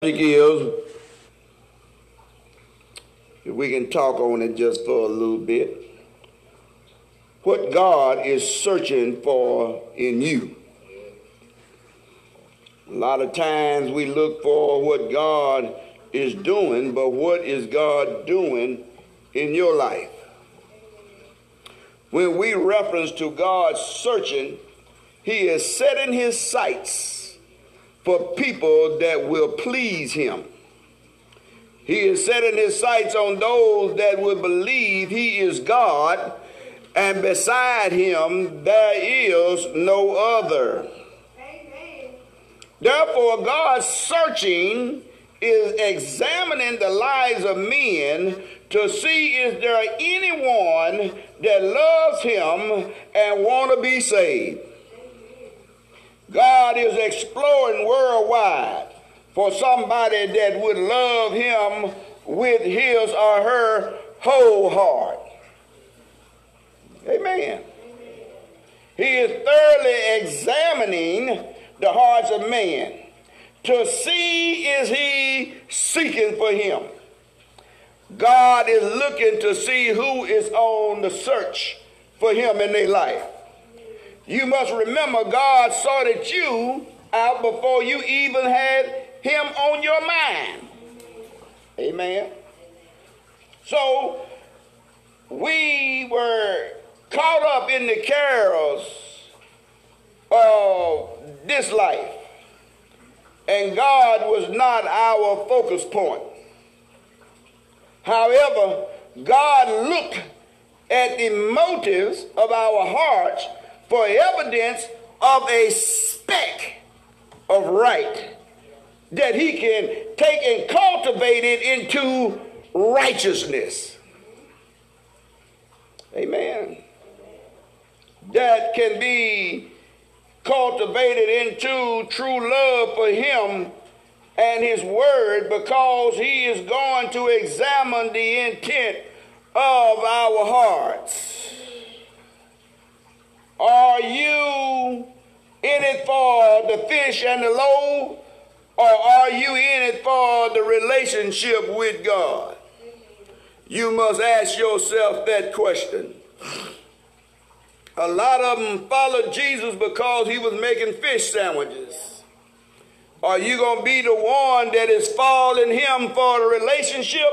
is, if we can talk on it just for a little bit, what God is searching for in you. A lot of times we look for what God is doing, but what is God doing in your life? When we reference to God searching, He is setting His sights for people that will please him. He is setting his sights on those that will believe he is God, and beside him there is no other. Therefore, God's searching is examining the lives of men to see is there anyone that loves him and want to be saved. God is exploring worldwide for somebody that would love him with his or her whole heart. Amen. He is thoroughly examining the hearts of men to see is he seeking for him. God is looking to see who is on the search for him in their life. You must remember God sorted you out before you even had him on your mind. Amen. So we were caught up in the carols of this life. And God was not our focus point. However, God looked at the motives of our hearts for evidence of a speck of right that he can take and cultivate it into righteousness. Amen. That can be cultivated into true love for him and his word because he is going to examine the intent of our hearts. Are you in it for the fish and the loaves, or are you in it for the relationship with God? You must ask yourself that question. A lot of them followed Jesus because he was making fish sandwiches. Are you going to be the one that is following him for the relationship,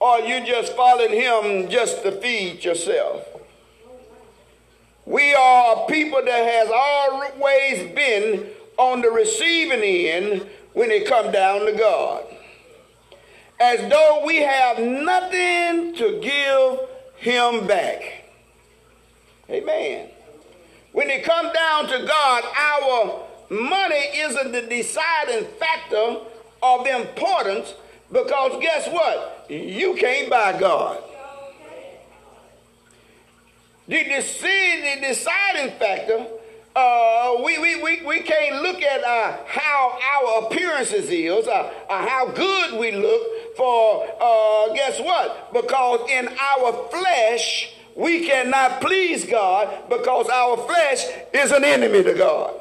or you just following him just to feed yourself? We are a people that has always been on the receiving end when it come down to God. As though we have nothing to give him back. Amen. When it comes down to God, our money isn't the deciding factor of importance because guess what? You can't buy God. The, the deciding factor, uh, we, we, we, we can't look at uh, how our appearances is, uh how good we look for, uh, guess what? Because in our flesh, we cannot please God because our flesh is an enemy to God.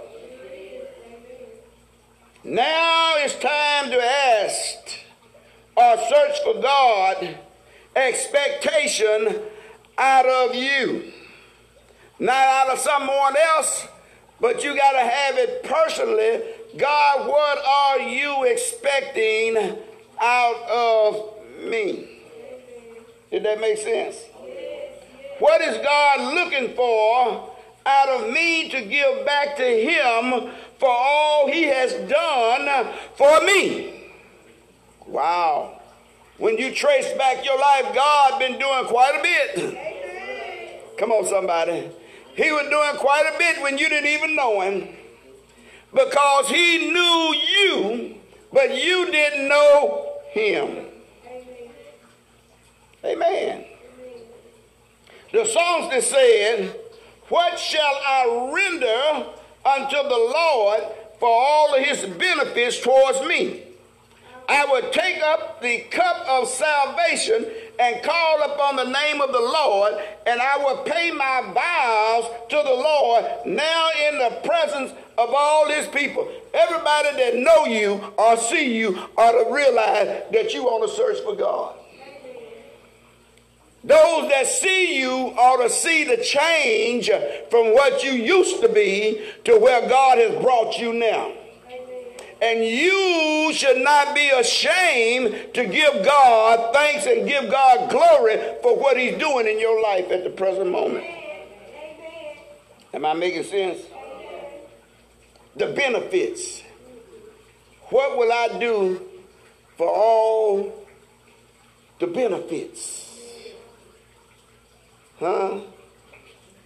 Now it's time to ask or search for God expectation out of you not out of someone else, but you got to have it personally. God, what are you expecting out of me? Did that make sense? What is God looking for out of me to give back to Him for all He has done for me? Wow. When you trace back your life, God been doing quite a bit. Come on, somebody. He was doing quite a bit when you didn't even know him because he knew you, but you didn't know him. Amen. The songs that said, What shall I render unto the Lord for all of his benefits towards me? I would take up the cup of salvation and call upon the name of the Lord, and I will pay my vows to the Lord now in the presence of all his people. Everybody that know you or see you ought to realize that you want to search for God. Those that see you ought to see the change from what you used to be to where God has brought you now. And you should not be ashamed to give God thanks and give God glory for what He's doing in your life at the present moment. Am I making sense? The benefits. What will I do for all the benefits? Huh?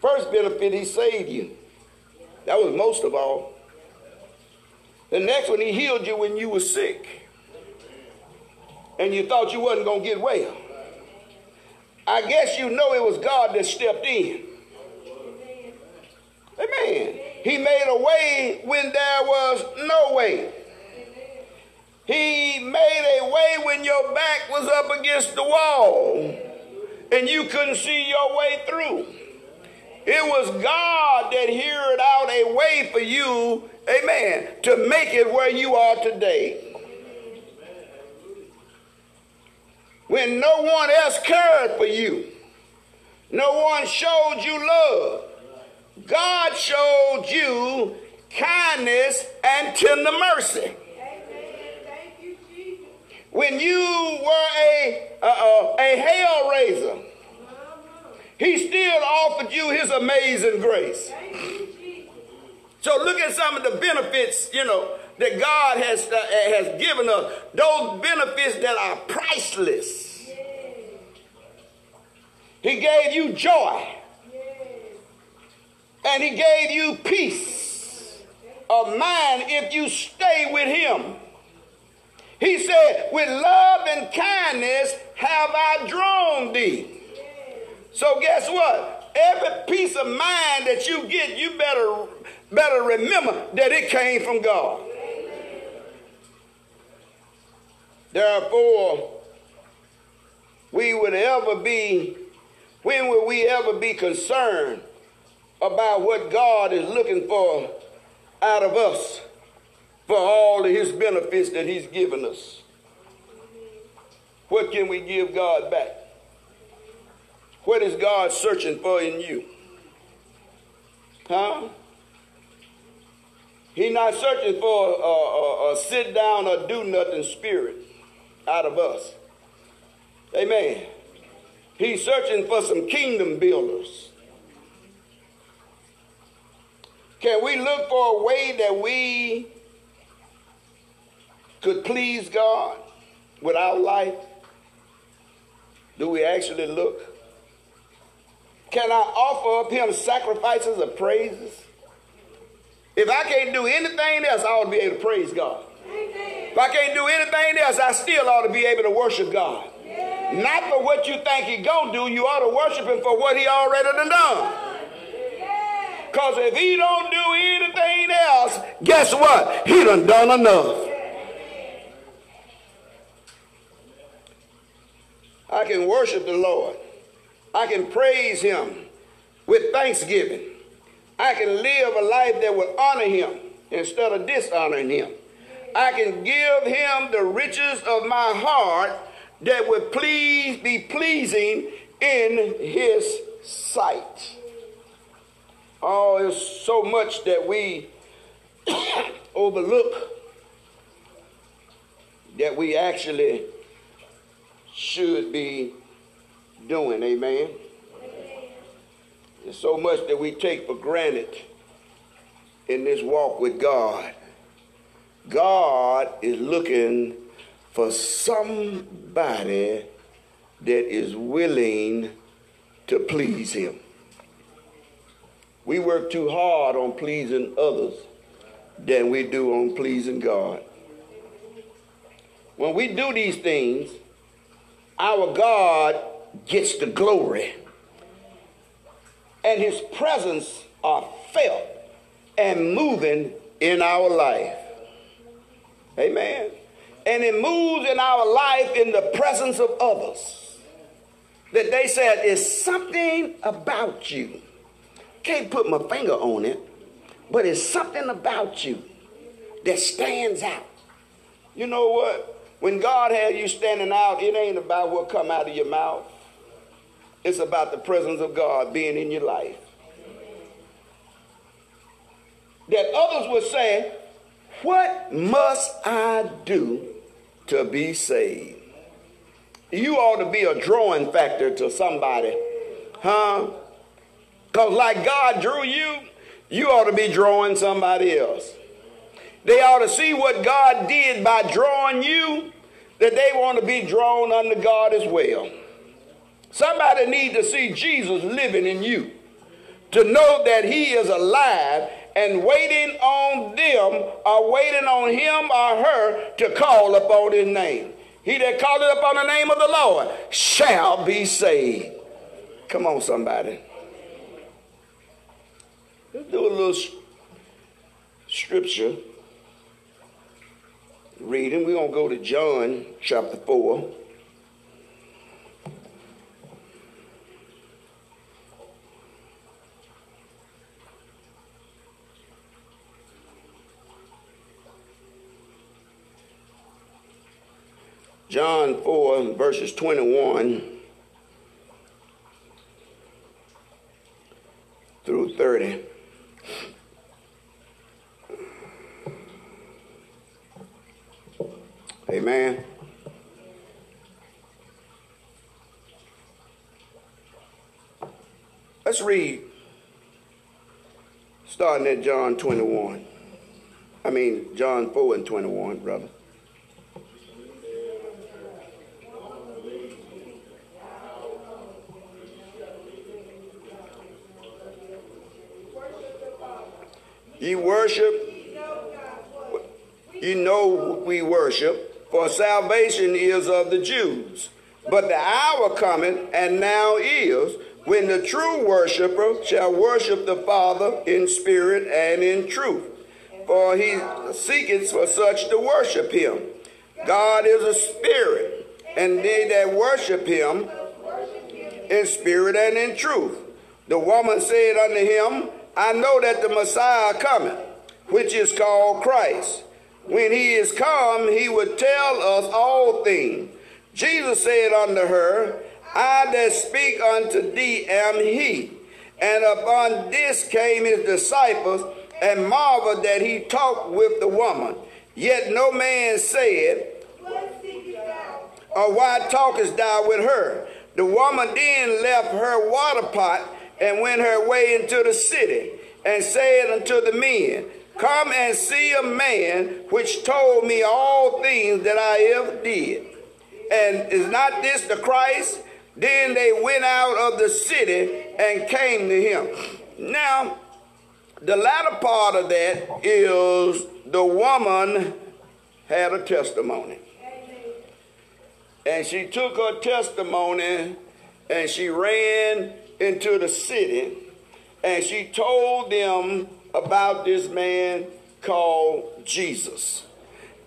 First benefit, He saved you. That was most of all. The next one, he healed you when you were sick. And you thought you wasn't going to get well. I guess you know it was God that stepped in. Amen. He made a way when there was no way. He made a way when your back was up against the wall and you couldn't see your way through. It was God that heard out a way for you amen, to make it where you are today. When no one else cared for you, no one showed you love, God showed you kindness and tender mercy. When you were a, uh, uh, a, a hell raiser, he still offered you his amazing grace. So look at some of the benefits, you know, that God has, uh, has given us. Those benefits that are priceless. He gave you joy. And he gave you peace of mind if you stay with him. He said, with love and kindness have I drawn thee. So guess what? Every peace of mind that you get, you better better remember that it came from God. Therefore, we would ever be, when would we ever be concerned about what God is looking for out of us for all of his benefits that he's given us? What can we give God back? What is God searching for in you? Huh? He's not searching for a, a, a, sit down or do nothing spirit out of us. Amen. He's searching for some kingdom builders. Can we look for a way that we could please God with our life? Do we actually look? Can I offer up him sacrifices of praises? If I can't do anything else, I ought to be able to praise God. If I can't do anything else, I still ought to be able to worship God. Not for what you think He's going to do, you ought to worship Him for what He already done. Because if He don't do anything else, guess what? He done done enough. I can worship the Lord. I can praise Him with thanksgiving. I can live a life that will honor him instead of dishonoring him. I can give him the riches of my heart that would please be pleasing in his sight. Oh, there's so much that we overlook that we actually should be doing. Amen. There's so much that we take for granted in this walk with God. God is looking for somebody that is willing to please him. We work too hard on pleasing others than we do on pleasing God. When we do these things, our God gets the glory and his presence are felt and moving in our life. Amen. And it moves in our life in the presence of others. that they said is something about you. Can't put my finger on it, but it's something about you that stands out. You know what? When God has you standing out, it ain't about what come out of your mouth. It's about the presence of God being in your life. That others would say, What must I do to be saved? You ought to be a drawing factor to somebody. Huh? Because like God drew you, you ought to be drawing somebody else. They ought to see what God did by drawing you, that they want to be drawn unto God as well. Somebody need to see Jesus living in you, to know that he is alive and waiting on them or waiting on him or her to call upon his name. He that calleth upon the name of the Lord shall be saved. Come on, somebody. Let's do a little scripture reading. We're going to go to John chapter 4. John 4, verses 21 through 30. Amen. Let's read, starting at John 21. I mean, John 4 and 21, brother. Ye worship, you know we worship, for salvation is of the Jews. But the hour cometh, and now is, when the true worshiper shall worship the Father in spirit and in truth. For he seeketh for such to worship him. God is a spirit, and they that worship him in spirit and in truth. The woman said unto him, I know that the Messiah cometh, which is called Christ. When he is come, he would tell us all things. Jesus said unto her, I that speak unto thee am he. And upon this came his disciples and marveled that he talked with the woman. Yet no man said, Or why talkest thou with her? The woman then left her water pot and went her way into the city, and said unto the men, Come and see a man which told me all things that I ever did. And is not this the Christ? Then they went out of the city and came to him. Now, the latter part of that is the woman had a testimony. And she took her testimony and she ran into the city and she told them about this man called Jesus.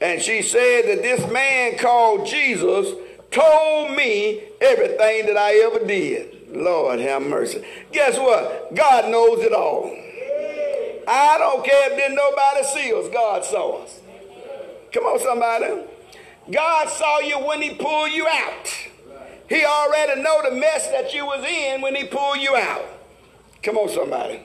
And she said that this man called Jesus told me everything that I ever did. Lord have mercy. Guess what? God knows it all. I don't care if didn't nobody see us. God saw us. Come on, somebody. God saw you when he pulled you out. He already know the mess that you was in when he pulled you out. Come on, somebody.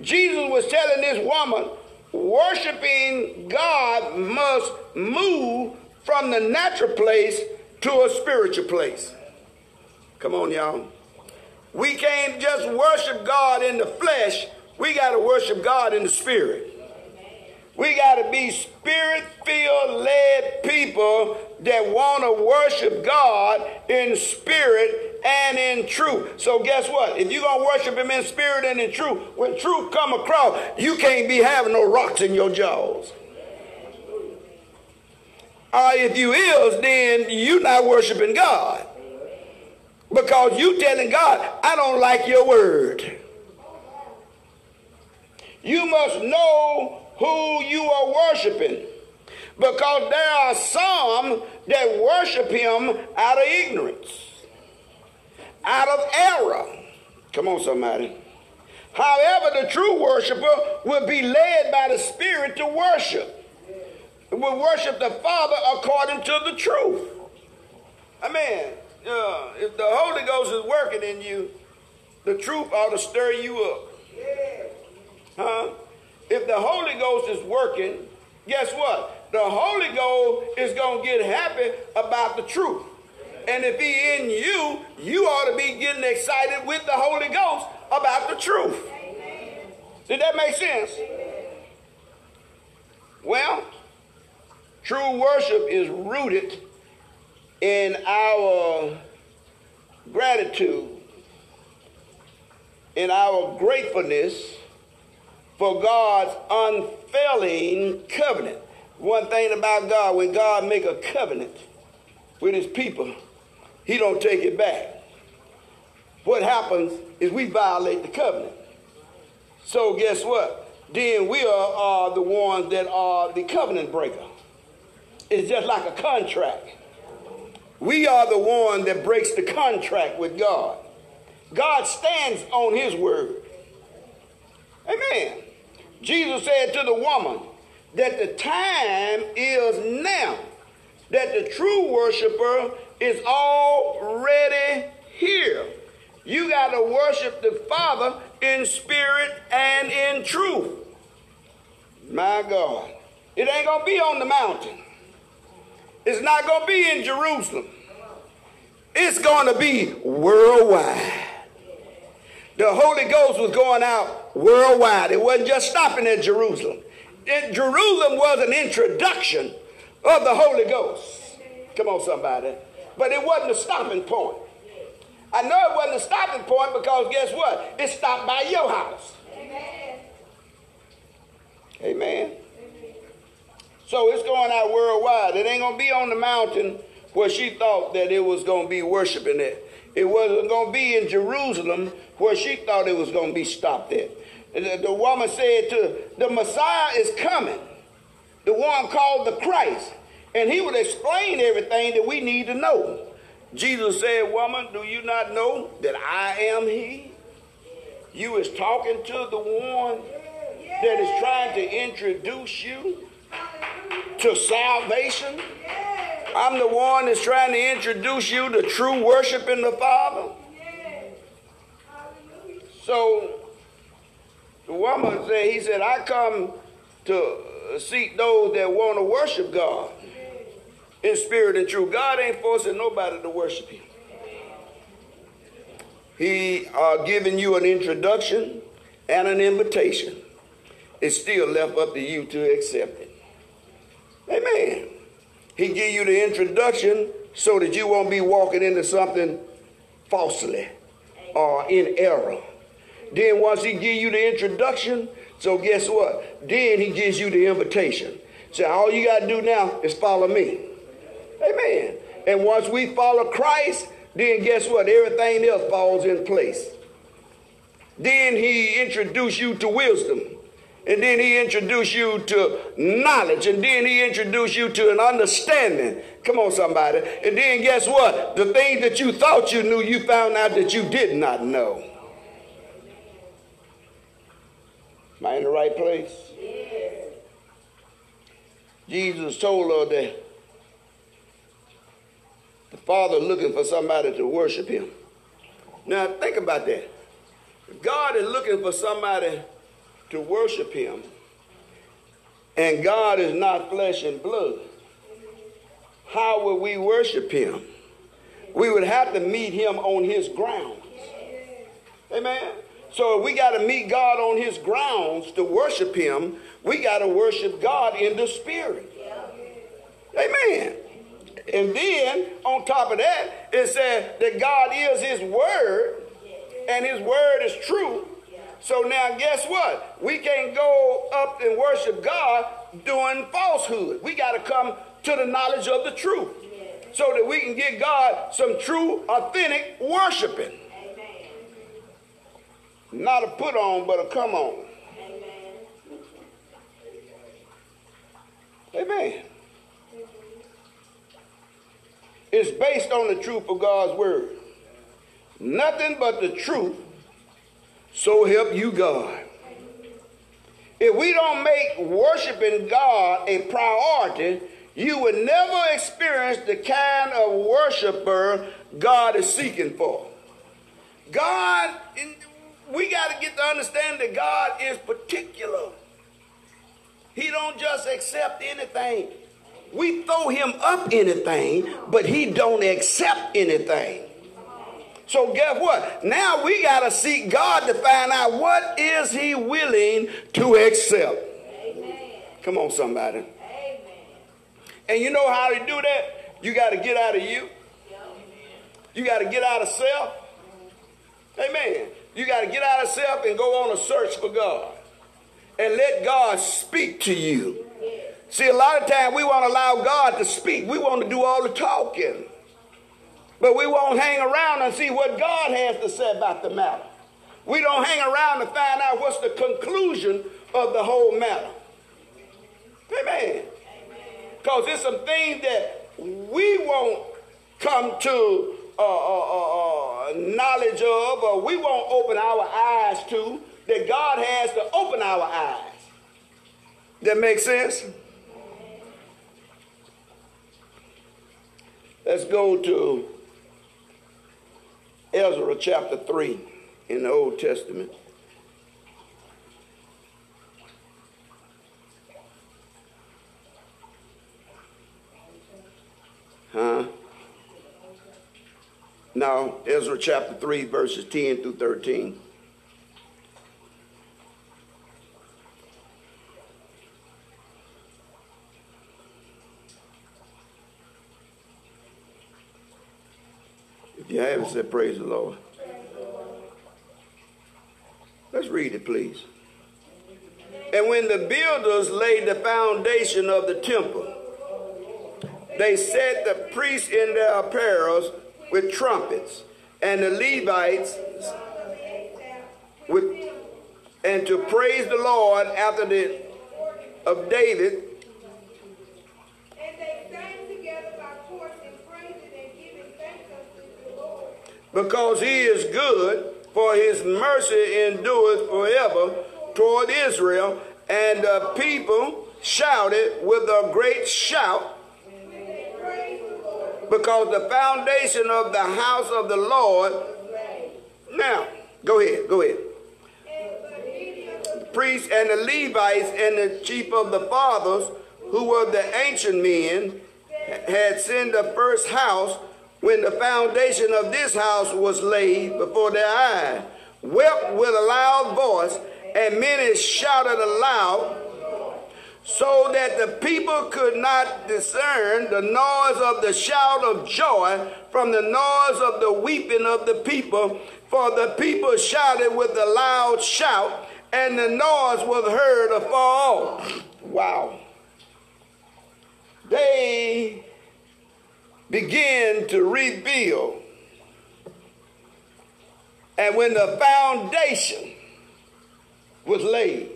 Jesus was telling this woman, worshiping God must move from the natural place to a spiritual place. Come on, y'all. We can't just worship God in the flesh. We got to worship God in the spirit. We got to be spirit filled, led people that want to worship God in spirit and in truth. So guess what? If you're going to worship him in spirit and in truth, when truth come across, you can't be having no rocks in your jaws. Or if you is, then you're not worshiping God. Because you telling God, I don't like your word. You must know who you are worshiping. Because there are some that worship him out of ignorance. out of error. Come on, somebody. However, the true worshiper will be led by the Spirit to worship. Will worship the Father according to the truth. I mean, uh, if the Holy Ghost is working in you, the truth ought to stir you up. Huh? If the Holy Ghost is working, guess what? The Holy Ghost is going to get happy about the truth. And if he in you, you ought to be getting excited with the Holy Ghost about the truth. Did that make sense? Well, true worship is rooted in our gratitude, in our gratefulness for God's unfailing covenant. One thing about God, when God make a covenant with his people, he don't take it back. What happens is we violate the covenant. So guess what? Then we are, the ones that are the covenant breaker. It's just like a contract. We are the one that breaks the contract with God. God stands on his word. Amen. Jesus said to the woman that the time is now, that the true worshiper is already here. You got to worship the Father in spirit and in truth. My God. It ain't going to be on the mountain. It's not going to be in Jerusalem. It's going to be worldwide. The Holy Ghost was going out worldwide. It wasn't just stopping at Jerusalem. And Jerusalem was an introduction of the Holy Ghost. Come on, somebody. But it wasn't a stopping point. I know it wasn't a stopping point because guess what? It stopped by your house. Amen. Amen. So it's going out worldwide. It ain't going to be on the mountain where she thought that it was going to be worshiping it. It wasn't going to be in Jerusalem where she thought it was going to be stopped at. The, the woman said to the Messiah is coming, the one called the Christ, and he would explain everything that we need to know. Jesus said, Woman, do you not know that I am He? You is talking to the one that is trying to introduce you to salvation. I'm the one that's trying to introduce you to true worship in the Father. So the woman said, He said, I come to seek those that want to worship God in spirit and truth. God ain't forcing nobody to worship him. He uh, giving you an introduction and an invitation. It's still left up to you to accept it. Amen. He give you the introduction so that you won't be walking into something falsely or in error. Then once he give you the introduction, so guess what? Then he gives you the invitation. So all you got to do now is follow me. Amen. And once we follow Christ, then guess what? Everything else falls in place. Then he introduced you to wisdom. And then he introduced you to knowledge. And then he introduced you to an understanding. Come on, somebody. And then guess what? The things that you thought you knew, you found out that you did not know. Am I in the right place? Jesus told her that the Father looking for somebody to worship him. Now, think about that. God is looking for somebody to worship him, and God is not flesh and blood. How would we worship him? We would have to meet him on his grounds. Amen. So we got to meet God on his grounds to worship him, we got to worship God in the spirit. Amen. And then on top of that, it said that God is his word and his word is true. So now guess what? We can't go up and worship God doing falsehood. We got to come to the knowledge of the truth so that we can get God some true, authentic worshiping. Not a put on, but a come on. Amen. It's based on the truth of God's word. nothing but the truth, so help you God. If we don't make worshiping God a priority, you will never experience the kind of worshiper God is seeking for. God, we got to get to understand that God is particular. He don't just accept anything. We throw him up anything, but he don't accept anything. So guess what? Now we got to seek God to find out what is he willing to accept. Amen. Come on, somebody. Amen. And you know how to do that? You got to get out of you. You got to get out of self. Amen. You got to get out of self and go on a search for God. And let God speak to you. See, a lot of times we want to allow God to speak. We want to do all the talking. But we won't hang around and see what God has to say about the matter. We don't hang around to find out what's the conclusion of the whole matter. Amen. Because there's some things that we won't come to uh, uh, uh, uh, knowledge of, or we won't open our eyes to, that God has to open our eyes. That makes sense? Let's go to Ezra chapter 3 in the Old Testament. Huh? Now, Ezra chapter 3, verses 10 through 13. You haven't said praise the Lord. Let's read it, please. And when the builders laid the foundation of the temple, they set the priests in their apparels with trumpets, and the Levites with, and to praise the Lord after the of David because he is good, for his mercy endureth forever toward Israel. And the people shouted with a great shout because the foundation of the house of the Lord. Now, go ahead, go ahead. The priests and the Levites and the chief of the fathers, who were the ancient men, had seen the first house when the foundation of this house was laid before their eyes, wept with a loud voice, and many shouted aloud, so that the people could not discern the noise of the shout of joy from the noise of the weeping of the people. For the people shouted with a loud shout, and the noise was heard afar off. Wow. They began to rebuild. And when the foundation was laid,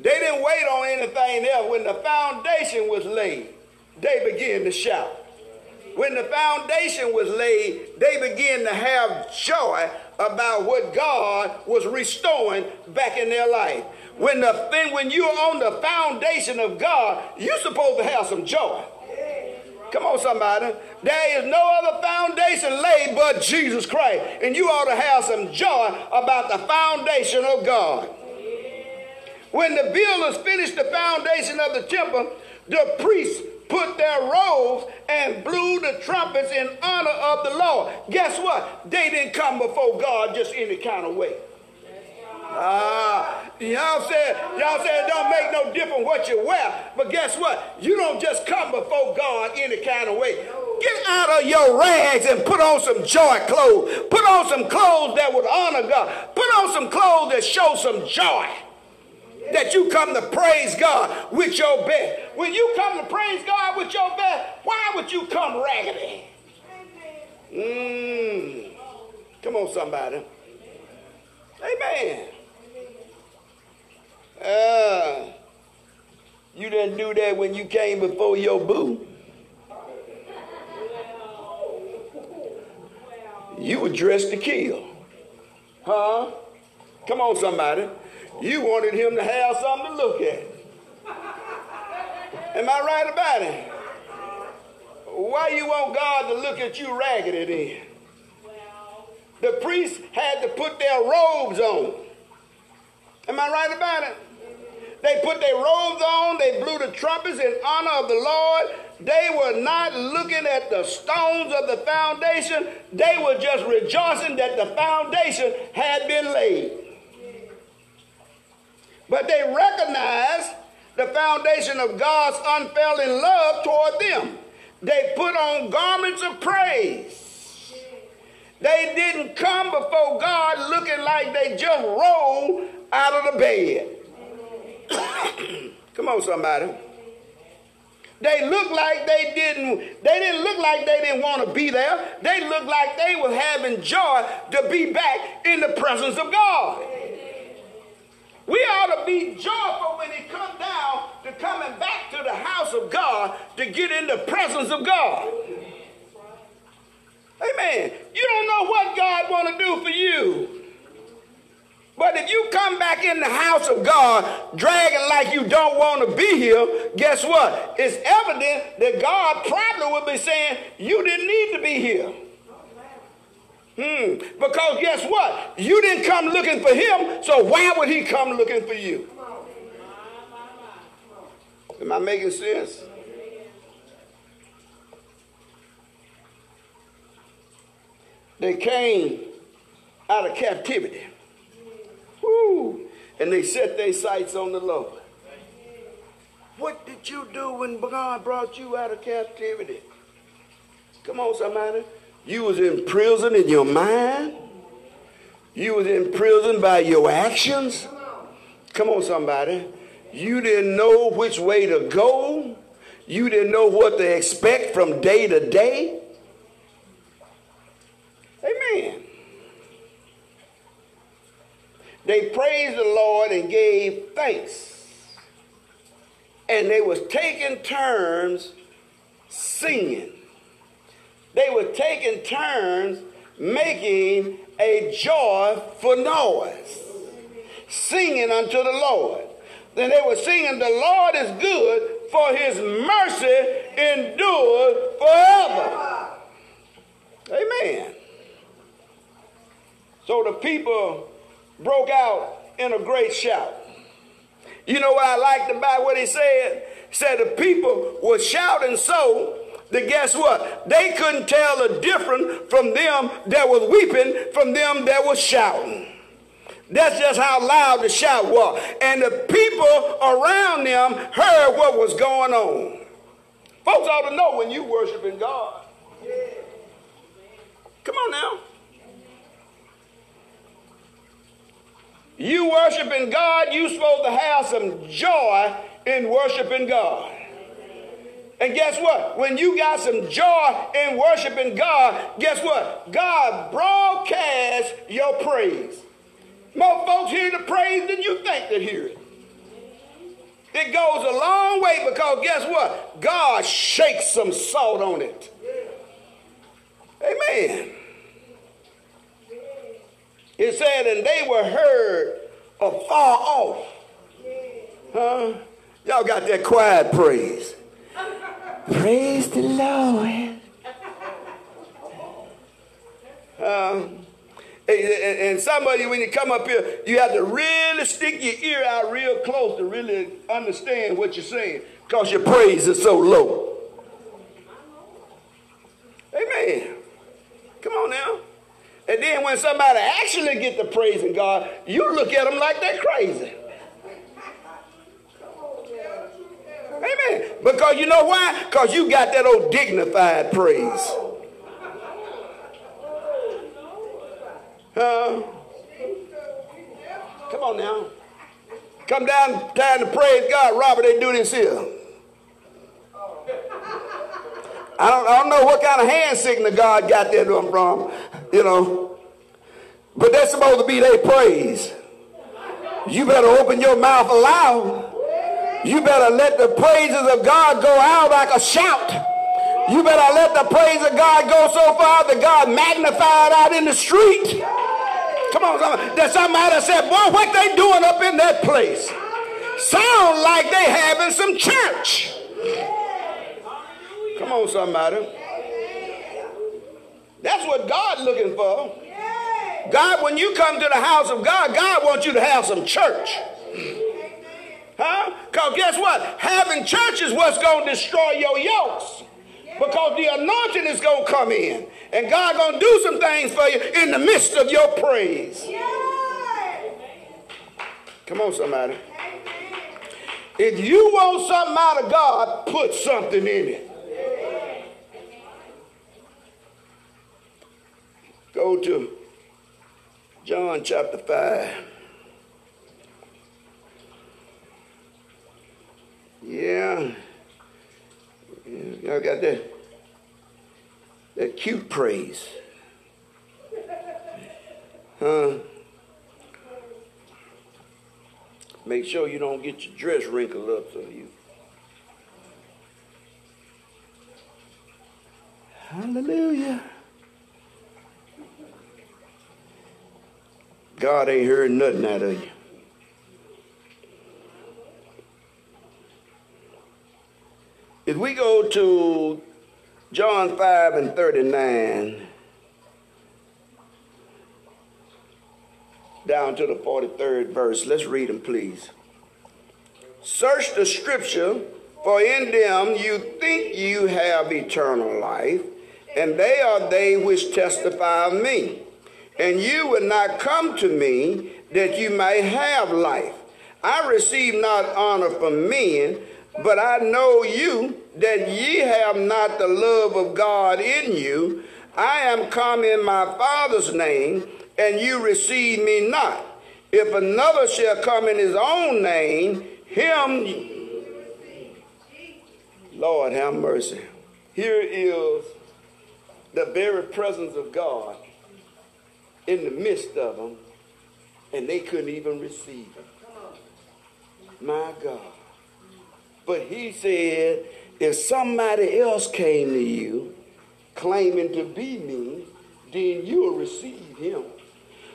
they didn't wait on anything else. When the foundation was laid, they began to shout. When the foundation was laid, they began to have joy about what God was restoring back in their life. When the thing, when you're on the foundation of God, you're supposed to have some joy. Come on, somebody. There is no other foundation laid but Jesus Christ. And you ought to have some joy about the foundation of God. When the builders finished the foundation of the temple, the priests put their robes and blew the trumpets in honor of the Lord. Guess what? They didn't come before God just any kind of way. Ah, y'all said, y'all said it don't make no difference what you wear. But guess what? You don't just come before God any kind of way. Get out of your rags and put on some joy clothes. Put on some clothes that would honor God. Put on some clothes that show some joy. That you come to praise God with your best. When you come to praise God with your best, why would you come raggedy? Mmm. Come on, somebody. Amen. Uh, you didn't do that when you came before your boo. you were dressed to kill. Huh? Come on, somebody. You wanted him to have something to look at. Am I right about it? Why you want God to look at you raggedy then? The priests had to put their robes on. Am I right about it? They put their robes on, they blew the trumpets in honor of the Lord. They were not looking at the stones of the foundation, they were just rejoicing that the foundation had been laid. But they recognized the foundation of God's unfailing love toward them. They put on garments of praise. They didn't come before God looking like they just rolled out of the bed. Come on, somebody. They looked like they didn't, they didn't look like they didn't want to be there. They looked like they were having joy to be back in the presence of God. We ought to be joyful when it comes down to coming back to the house of God to get in the presence of God. Amen. You don't know what God want to do for you. But if you come back in the house of God dragging like you don't want to be here, guess what? It's evident that God probably would be saying, You didn't need to be here. Hmm. Because guess what? You didn't come looking for him, so why would he come looking for you? Am I making sense? They came out of captivity. Woo. And they set their sights on the Lord. What did you do when God brought you out of captivity? Come on, somebody. You was in prison in your mind. You was in prison by your actions. Come on, somebody. You didn't know which way to go. You didn't know what to expect from day to day. Amen. They praised the Lord and gave thanks. And they was taking turns singing. They were taking turns making a joyful noise, singing unto the Lord. Then they were singing, The Lord is good, for his mercy endures forever. Amen. So the people broke out in a great shout. You know what I liked about what he said? He said the people were shouting so that guess what? They couldn't tell the difference from them that was weeping from them that was shouting. That's just how loud the shout was. And the people around them heard what was going on. Folks ought to know when you worshiping God. Come on now. You worshiping God, you supposed to have some joy in worshiping God. And guess what? When you got some joy in worshiping God, guess what? God broadcasts your praise. More folks hear the praise than you think they hear it. It goes a long way because guess what? God shakes some salt on it. Amen. It said, and they were heard afar off. Huh? Y'all got that quiet praise. praise the Lord. Um, and somebody, when you come up here, you have to really stick your ear out real close to really understand what you're saying because your praise is so low. Amen. Come on now. And then when somebody actually get to praising God, you look at them like they're crazy. Amen. Because you know why? Because you got that old dignified praise. Huh? Come on now. Come down, time to praise God. Robert, they do this here. I don't, I don't know what kind of hand signal God got there to them from, you know. But that's supposed to be their praise. You better open your mouth aloud. You better let the praises of God go out like a shout. You better let the praise of God go so far that God magnified out in the street. Come on. That somebody said, boy, what they doing up in that place? Sound like they having some church. Come on, somebody. That's what God's looking for. God, when you come to the house of God, God wants you to have some church. Huh? Because guess what? Having church is what's going to destroy your yokes. Because the anointing is going to come in. And God going to do some things for you in the midst of your praise. Come on, somebody. If you want something out of God, put something in it. Go to John chapter 5. Yeah. I got that, that cute praise. Huh? Make sure you don't get your dress wrinkled up so you. Hallelujah. God ain't heard nothing out of you. If we go to John 5 and 39, down to the 43rd verse, let's read them, please. Search the scripture, for in them you think you have eternal life, and they are they which testify of me. And you would not come to me that you may have life. I receive not honor from men but I know you that ye have not the love of God in you. I am come in my Father's name, and you receive me not. If another shall come in his own name, him, Lord have mercy. Here is the very presence of God in the midst of them, and they couldn't even receive him. My God. But he said, if somebody else came to you claiming to be me, then you'll receive him.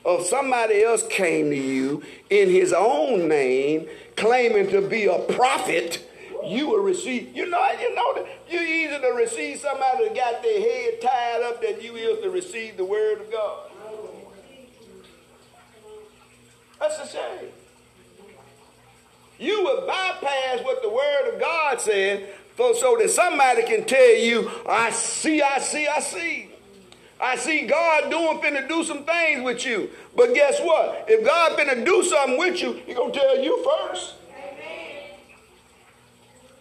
Or if somebody else came to you in his own name claiming to be a prophet, you will receive. You know, you know that you easier to receive somebody that got their head tied up than you is to receive the word of God. That's a shame. You would bypass what the Word of God said so, so that somebody can tell you, I see, I see, I see. I see God doing finna do some things with you. But guess what? If God finna do something with you, He gonna tell you first.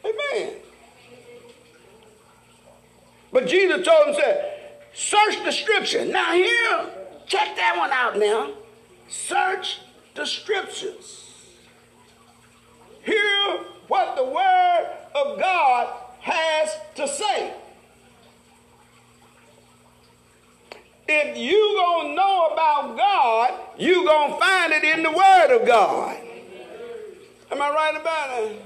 Amen. Amen. But Jesus told him, said, search the scripture. Now here, check that one out now. Search the scriptures hear what the Word of God has to say. If you gonna know about God, you gonna find it in the Word of God. Am I right about it?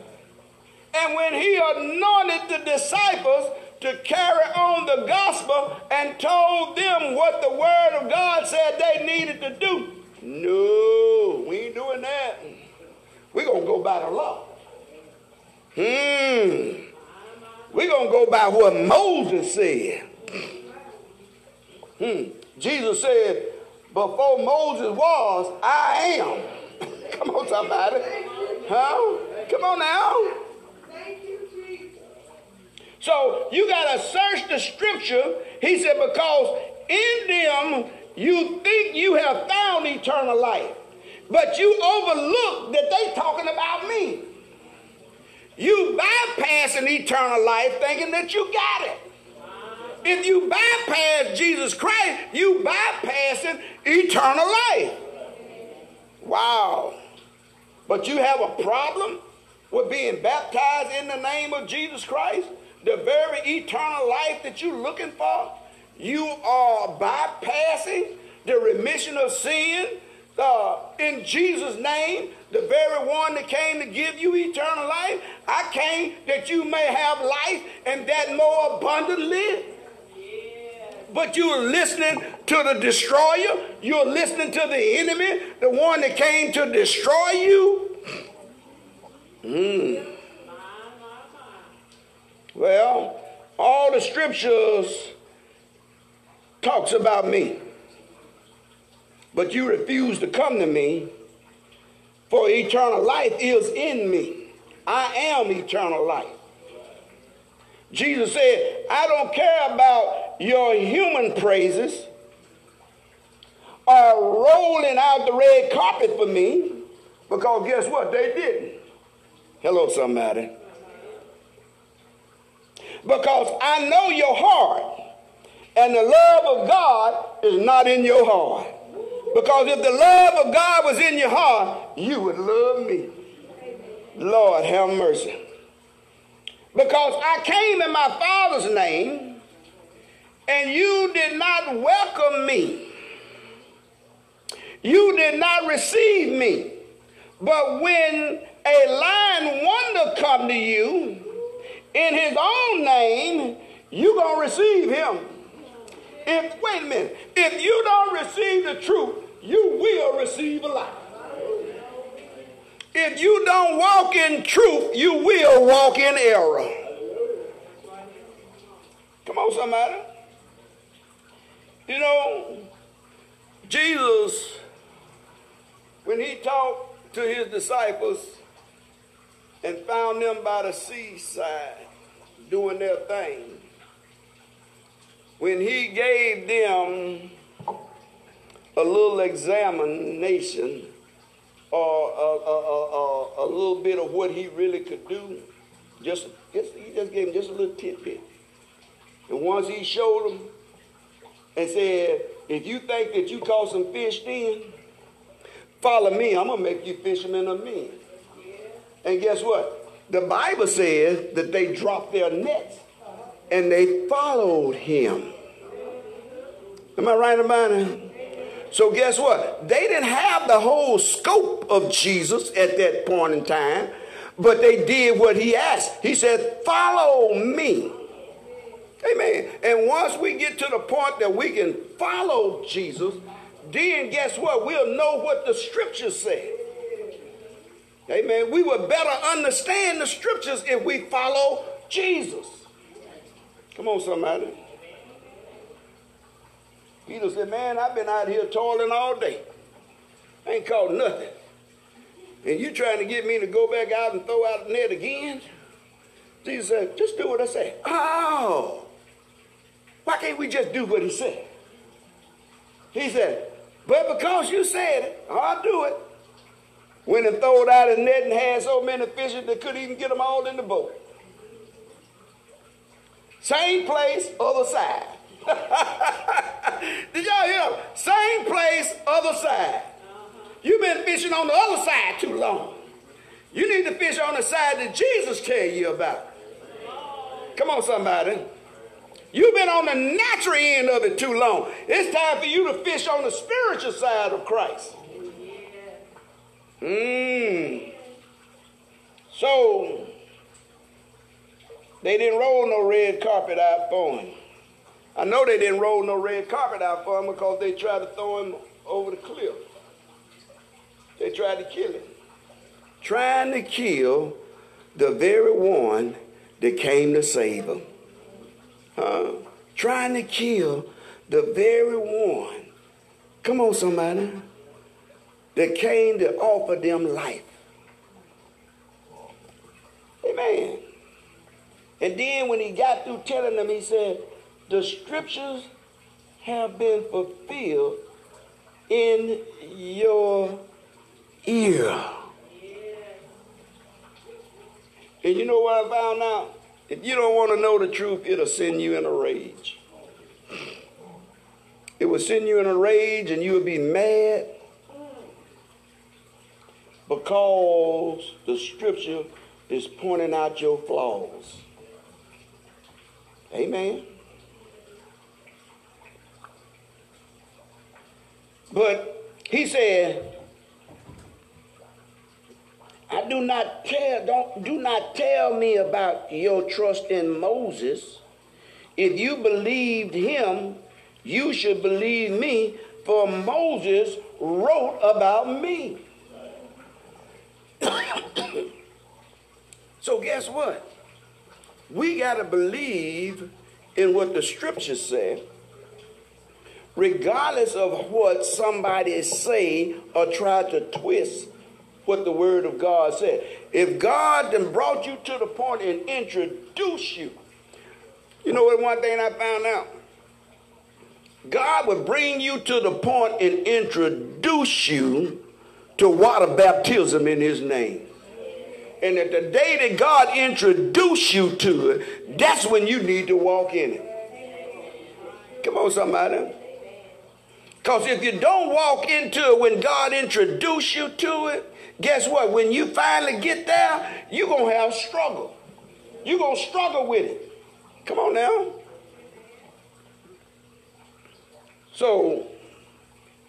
And when he anointed the disciples to carry on the gospel and told them what the Word of God said they needed to do, no, we ain't doing that. We're going to go by the law. Hmm. We're going to go by what Moses said. Hmm. Jesus said, before Moses was, I am. Come on, somebody. Huh? Come on now. So you got to search the scripture. He said, because in them you think you have found eternal life. But you overlook that they talking about me. You bypassing eternal life thinking that you got it. If you bypass Jesus Christ, you bypassing eternal life. Wow. But you have a problem with being baptized in the name of Jesus Christ? The very eternal life that you're looking for? You are bypassing the remission of sin uh, in Jesus' name, the very one that came to give you eternal life. I came that you may have life and that more abundantly. But you're listening to the destroyer. You're listening to the enemy, the one that came to destroy you. Mm. Well, all the scriptures talks about me. But you refuse to come to me, for eternal life is in me. I am eternal life. Jesus said, I don't care about your human praises or rolling out the red carpet for me, because guess what? They didn't. Hello, somebody. Because I know your heart, and the love of God is not in your heart. Because if the love of God was in your heart, you would love me. Lord, have mercy. Because I came in my Father's name, and you did not welcome me. You did not receive me. But when a lying wonder come to you in his own name, you're going to receive him. If wait a minute, if you don't receive the truth, you will receive a lie. If you don't walk in truth, you will walk in error. Come on, somebody. You know, Jesus, when he talked to his disciples and found them by the seaside doing their thing, when he gave them a little examination or a, a, a, a, little bit of what he really could do. Just, just he just gave them just a little tidbit. And once he showed them and said, if you think that you caught some fish then, follow me. I'm gonna make you fishermen of men. And guess what? The Bible says that they dropped their nets and they followed him. Am I right about it? So guess what? They didn't have the whole scope of Jesus at that point in time, but they did what he asked. He said, Follow me. Amen. And once we get to the point that we can follow Jesus, then guess what? We'll know what the scriptures say. Amen. We would better understand the scriptures if we follow Jesus. Come on, somebody. Peter said, Man, I've been out here toiling all day. I ain't caught nothing. And you trying to get me to go back out and throw out the net again? Jesus said, Just do what I say. Oh. Why can't we just do what he said? He said, But because you said it, I'll do it. Went and threw out a net and had so many fishes they couldn't even get them all in the boat. Same place, other side. Did y'all hear? Same place, other side. You've been fishing on the other side too long. You need to fish on the side that Jesus tell you about. Come on, somebody. You've been on the natural end of it too long. It's time for you to fish on the spiritual side of Christ. Mmm. So, they didn't roll no red carpet out for him. I know they didn't roll no red carpet out for him because they tried to throw him over the cliff. They tried to kill him. Trying to kill the very one that came to save him. Huh? Trying to kill the very one. Come on, somebody. That came to offer them life. Amen. And then when he got through telling them, he said, the scriptures have been fulfilled in your ear. And you know what I found out? If you don't want to know the truth, it'll send you in a rage. It will send you in a rage and you will be mad because the scripture is pointing out your flaws. Amen. But He said, I do not tell, don't do not tell me about your trust in Moses. If you believed him, you should believe me, for Moses wrote about me. so guess what? We got to believe in what the scriptures say, regardless of what somebody say or try to twist what the word of God said. If God then brought you to the point and introduced you, you know what one thing I found out? God would bring you to the point and introduce you to water baptism in his name. And at the day that God introduced you to it, that's when you need to walk in it. Come on, somebody. Because if you don't walk into it when God introduced you to it, guess what? When you finally get there, you're going to have struggle. You're going to struggle with it. Come on now. So,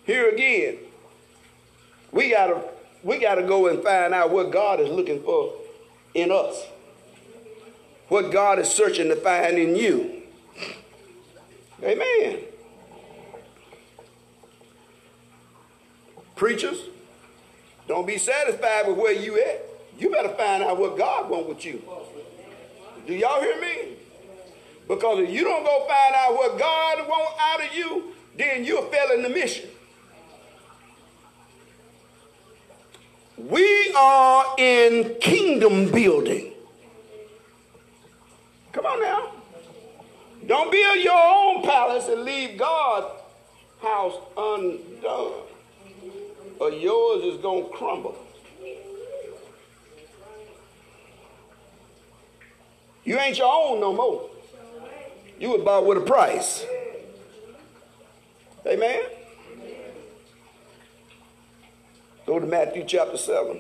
here again, we got to we got to go and find out what God is looking for in us. What God is searching to find in you. Amen. Preachers, don't be satisfied with where you at. You better find out what God wants with you. Do y'all hear me? Because if you don't go find out what God wants out of you, then you're failing the mission. We are in kingdom building. Come on now. Don't build your own palace and leave God's house undone or yours is going to crumble. You ain't your own no more. You was bought with a price. Amen? Go to Matthew chapter 7.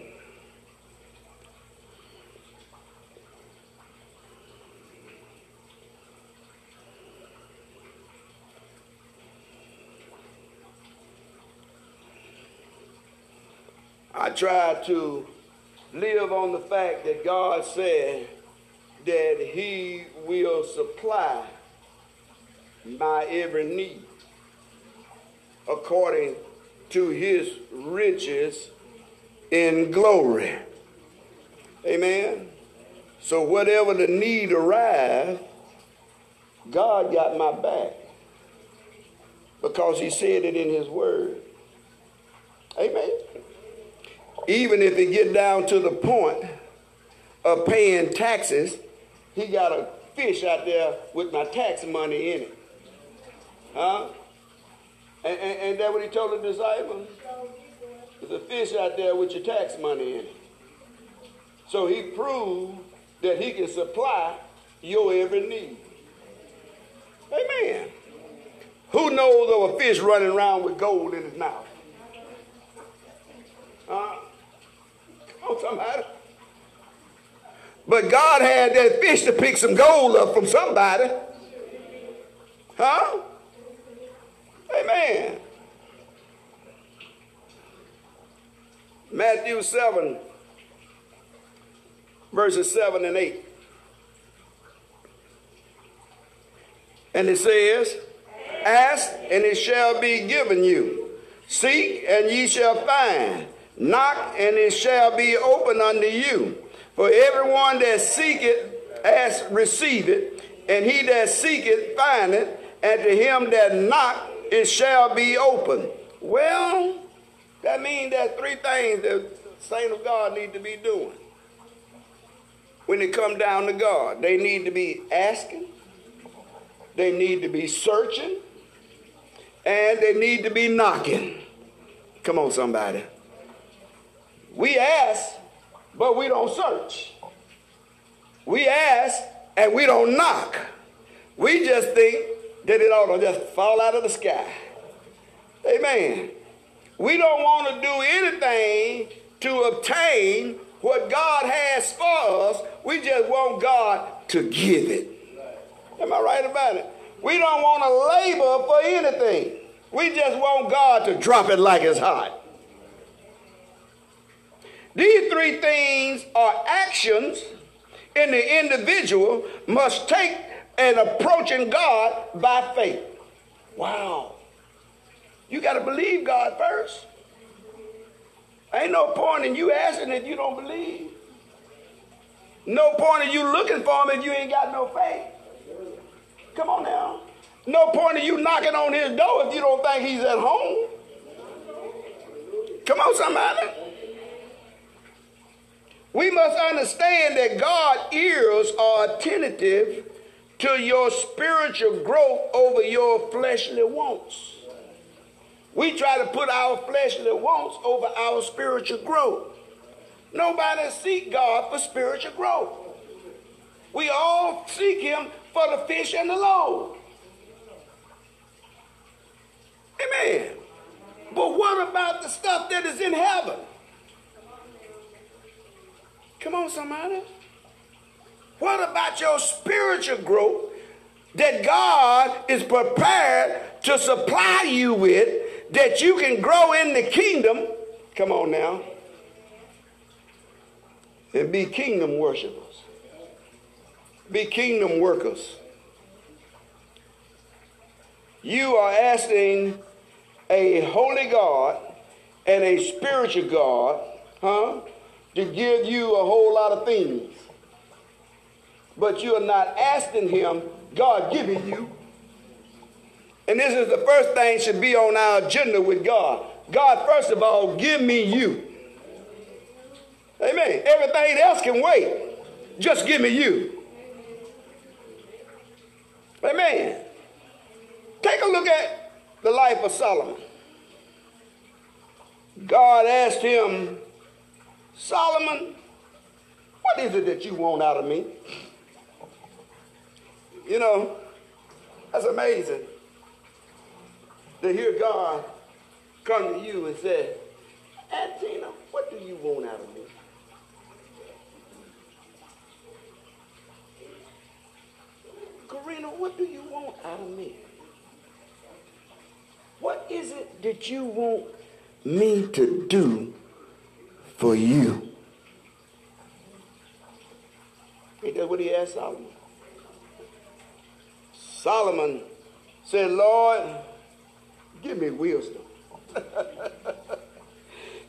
I try to live on the fact that God said that He will supply my every need according to His riches in glory. Amen. So whatever the need arrives, God got my back because He said it in His Word. Amen even if it get down to the point of paying taxes, he got a fish out there with my tax money in it. Huh? And, and that what he told the disciples? There's a fish out there with your tax money in it. So he proved that he can supply your every need. Amen. Who knows of a fish running around with gold in his mouth? Huh? Come on, somebody. But God had that fish to pick some gold up from somebody. Huh? Amen. Matthew 7, verses 7 and 8. And it says, Ask, and it shall be given you. Seek, and ye shall find. Knock, and it shall be open unto you. For everyone that seeketh, ask, receive it, and he that seeketh, find it, and to him that knock, it shall be open. Well, that means there's three things that the saints of God need to be doing when they come down to God. They need to be asking, they need to be searching, and they need to be knocking. Come on, somebody. We ask, but we don't search. We ask and we don't knock. We just think that it ought to just fall out of the sky. Amen. We don't want to do anything to obtain what God has for us. We just want God to give it. Am I right about it? We don't want to labor for anything. We just want God to drop it like it's hot. These three things are actions in the individual must take an approaching God by faith. Wow. You got to believe God first. Ain't no point in you asking if you don't believe. No point in you looking for him if you ain't got no faith. Come on now. No point in you knocking on his door if you don't think he's at home. Come on, somebody. We must understand that God's ears are attentive to your spiritual growth over your fleshly wants. We try to put our fleshly wants over our spiritual growth. Nobody seek God for spiritual growth. We all seek him for the fish and the loaves. Amen. But what about the stuff that is in heaven? Come on, somebody. What about your spiritual growth that God is prepared to supply you with that you can grow in the kingdom? Come on now. And be kingdom worshipers. Be kingdom workers. You are asking a holy God and a spiritual God, huh, to give you a whole lot of things. But you are not asking him, God giving you. And this is the first thing should be on our agenda with God. God, first of all, give me you. Amen. Everything else can wait. Just give me you. Amen. Take a look at the life of Solomon. God asked him, Solomon, what is it that you want out of me? You know, that's amazing to hear God come to you and say, Tina, what do you want out of me? Karina, what do you want out of me? What is it that you want me to do for you? Ain't that what he asked Solomon? Solomon said, Lord, give me wisdom.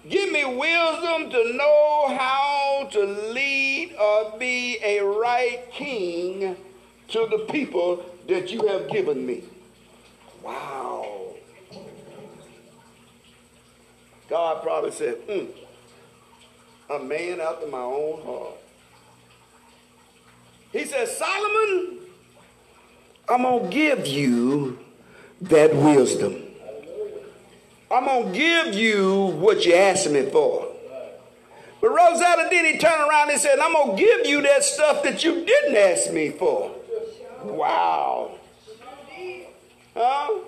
give me wisdom to know how to lead or be a right king to the people that you have given me. Wow. God probably said, mm, a man after my own heart. He said, Solomon, I'm going to give you that wisdom. I'm going to give you what you asked me for. But Rosetta did he turn around and said, I'm going to give you that stuff that you didn't ask me for. Wow. Huh?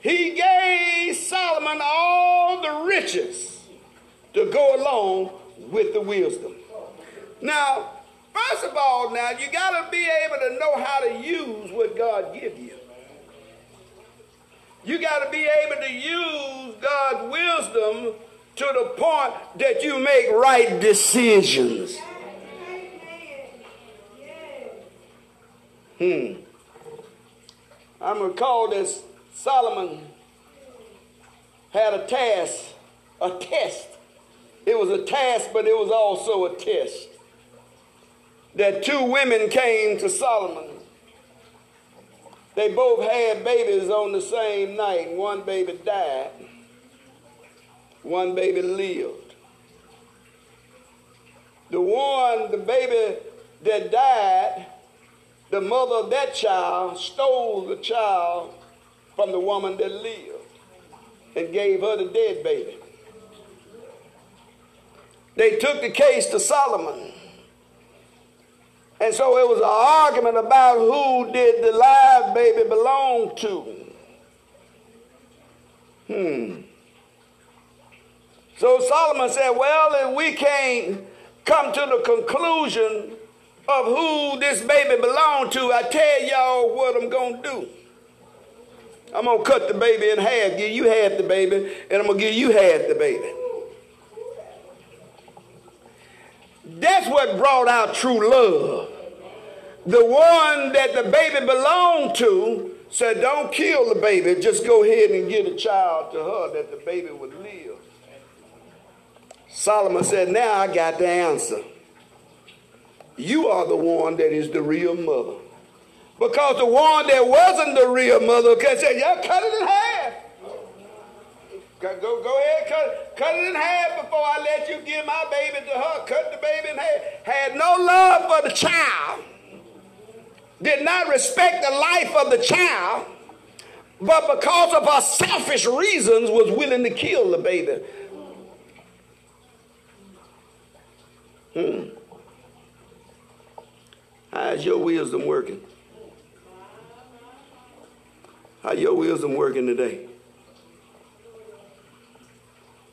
He gave Solomon all the riches to go along with the wisdom. Now, first of all, now you got to be able to know how to use what God gives you. You got to be able to use God's wisdom to the point that you make right decisions. Hmm. I'm going to call this Solomon had a task, a test. It was a task, but it was also a test. That two women came to Solomon. They both had babies on the same night. One baby died, one baby lived. The one, the baby that died, the mother of that child stole the child from the woman that lived and gave her the dead baby. They took the case to Solomon. And so it was an argument about who did the live baby belong to. Hmm. So Solomon said, well, if we can't come to the conclusion of who this baby belonged to, I tell y'all what I'm going to do. I'm going to cut the baby in half, give you half the baby, and I'm going to give you half the baby. That's what brought out true love. The one that the baby belonged to said, Don't kill the baby, just go ahead and give the child to her that the baby would live. Solomon said, Now I got the answer. You are the one that is the real mother. Because the one that wasn't the real mother Yeah, cut it in half. Go, go ahead, cut, cut it in half before I let you give my baby to her. Cut the baby in half. Had no love for the child. Did not respect the life of the child. But because of her selfish reasons was willing to kill the baby. Hmm. How's your wisdom working? How your wisdom working today?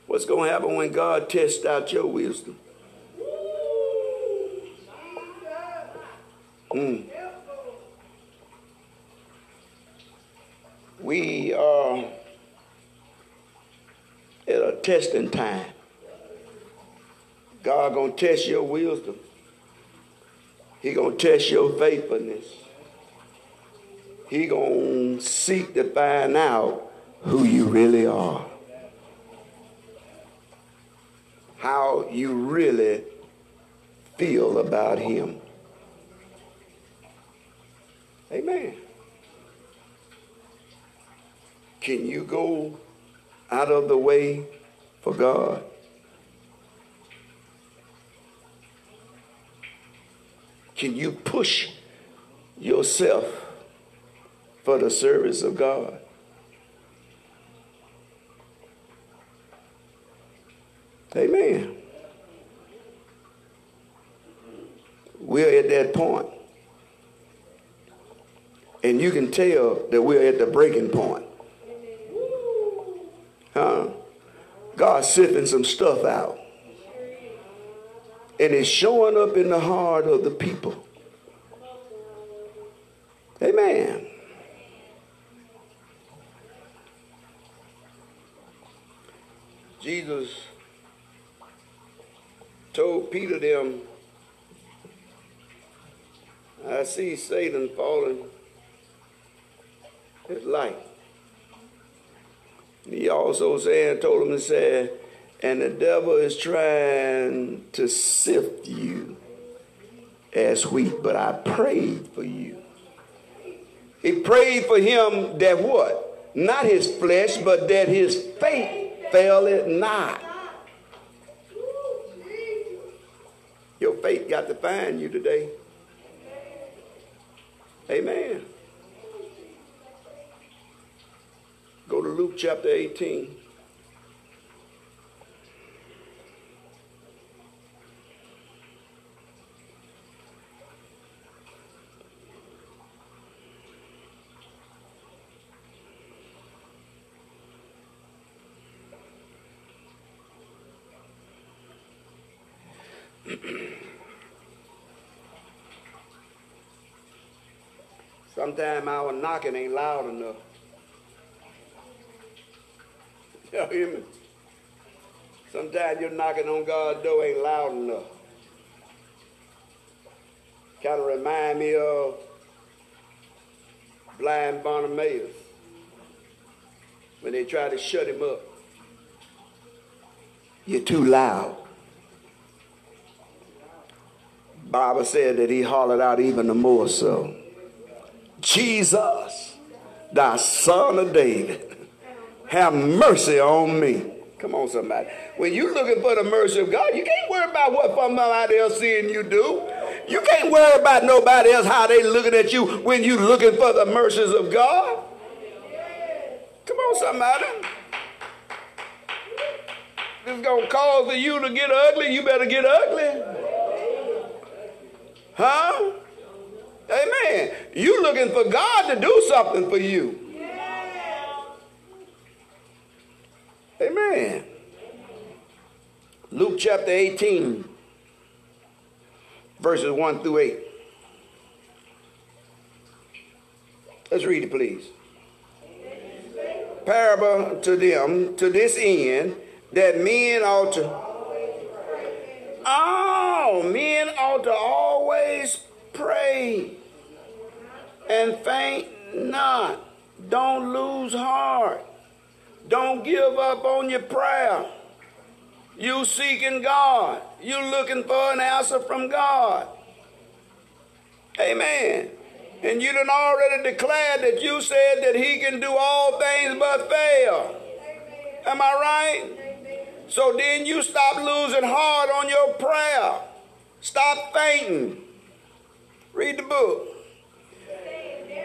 What's going to happen when God tests out your wisdom? Mm. We are at a testing time. God gonna test your wisdom. He gonna test your faithfulness. He gonna seek to find out who you really are. How you really feel about him. Amen. Can you go out of the way for God? Can you push yourself for the service of God? Amen. We're at that point. And you can tell that we're at the breaking point. Huh? God's sifting some stuff out. And it's showing up in the heart of the people. Amen. Jesus told Peter them, I see Satan falling as light. He also said, told him and said, and the devil is trying to sift you as wheat, but I prayed for you. He prayed for him that what? Not his flesh, but that his faith fail it not. Your faith got to find you today. Amen. Go to Luke chapter 18. Sometimes our knocking ain't loud enough. Y'all hear me? Sometimes you're knocking on God's door ain't loud enough. Kind of remind me of blind Bartimaeus when they tried to shut him up. You're too loud. Bible said that he hollered out even the more so. Jesus, thy son of David, have mercy on me. Come on, somebody. When you're looking for the mercy of God, you can't worry about what somebody else seeing you do. You can't worry about nobody else how they looking at you when you looking for the mercies of God. Come on, somebody. This is gonna cause you to get ugly. You better get ugly. Huh? Amen. You looking for God to do something for you. Amen. Luke chapter 18, verses 1 through 8. Let's read it, please. parable to them to this end that men ought to. Oh, men ought to always pray and faint not. Don't lose heart. Don't give up on your prayer. You seeking God. You looking for an answer from God. Amen. And you done already declared that you said that he can do all things but fail. Am I right? So then you stop losing heart on your prayer. Stop fainting. Read the book.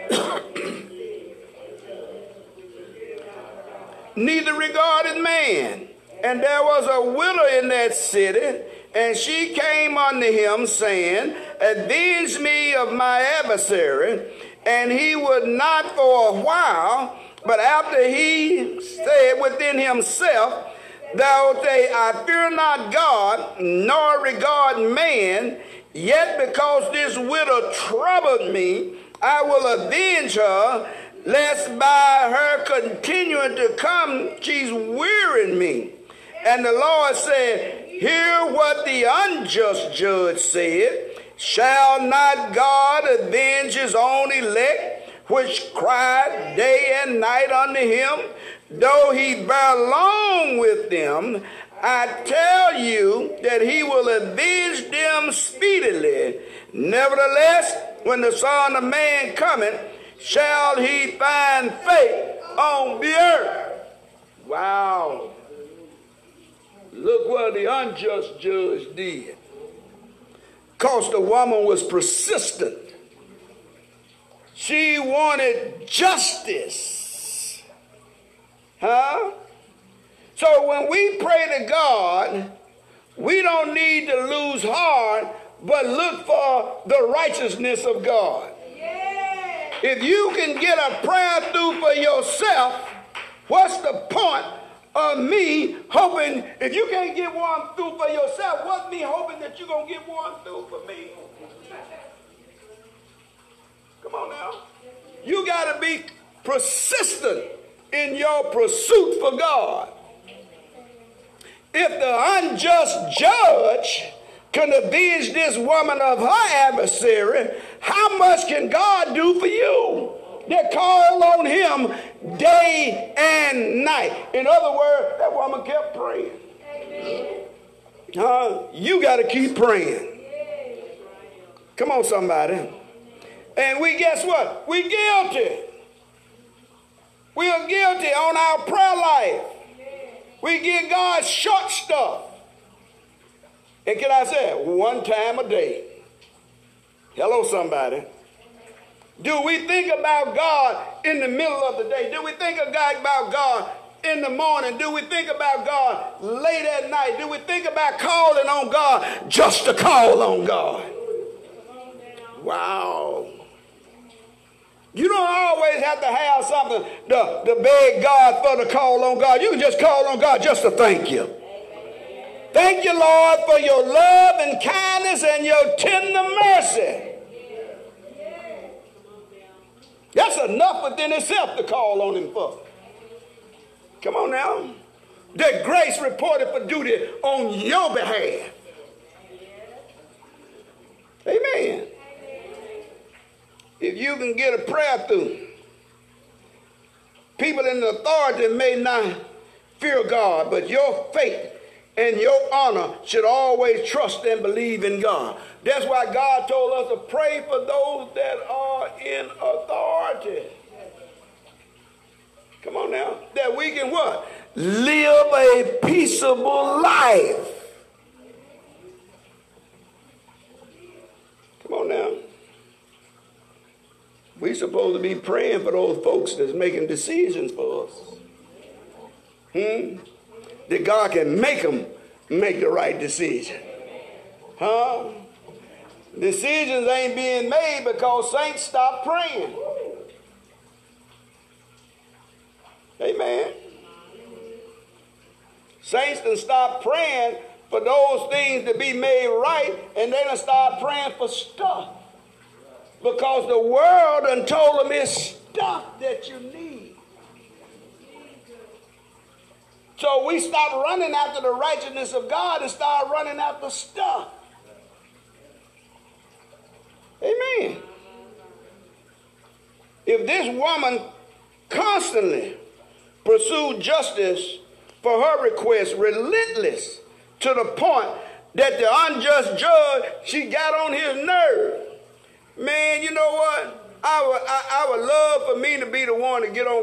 Neither regarded man. And there was a widow in that city, and she came unto him, saying, Avenge me of my adversary. And he would not for a while, but after he said within himself, Thou say, I fear not God, nor regard man, yet because this widow troubled me, I will avenge her, lest by her continuing to come, she's wearying me. And the Lord said, Hear what the unjust judge said. Shall not God avenge his own elect, which cried day and night unto him? Though he bear long with them, I tell you that he will avenge them speedily. Nevertheless, when the Son of Man cometh, shall he find faith on the earth? Wow. Look what the unjust judge did. Because the woman was persistent. She wanted justice. Huh? So when we pray to God, we don't need to lose heart, but look for the righteousness of God. If you can get a prayer through for yourself, what's the point of me hoping, if you can't get one through for yourself, what's me hoping that you're going to get one through for me? Come on now. You got to be persistent in your pursuit for God. If the unjust judge can avenge this woman of her adversary, how much can God do for you? They call on him day and night. In other words, that woman kept praying. Uh, you got to keep praying. Come on, somebody. And we, guess what? We guilty. We are guilty on our prayer life. We give God short stuff. And can I say, one time a day. Hello, somebody. Do we think about God in the middle of the day? Do we think about God in the morning? Do we think about God late at night? Do we think about calling on God just to call on God? Wow. You don't always have to have something to, to beg God for to call on God. You can just call on God just to thank you. Thank you, Lord, for your love and kindness and your tender mercy. That's enough within itself to call on him for. Come on now. That grace reported for duty on your behalf. Amen. If you can get a prayer through, people in authority may not fear God, but your faith and your honor should always trust and believe in God. That's why God told us to pray for those that are in authority. Come on now. That we can what? Live a peaceable life. Come on now. We supposed to be praying for those folks that's making decisions for us. Hmm? That God can make them make the right decision. Huh? Decisions ain't being made because saints stop praying. Amen. Saints then stop praying for those things to be made right, and they done start praying for stuff. Because the world done told them it's stuff that you need. So we stop running after the righteousness of God and start running after stuff. Amen. If this woman constantly pursued justice for her request, relentless to the point that the unjust judge, she got on his nerve. Man, you know what? I would, I, I would love for me to be the one to get on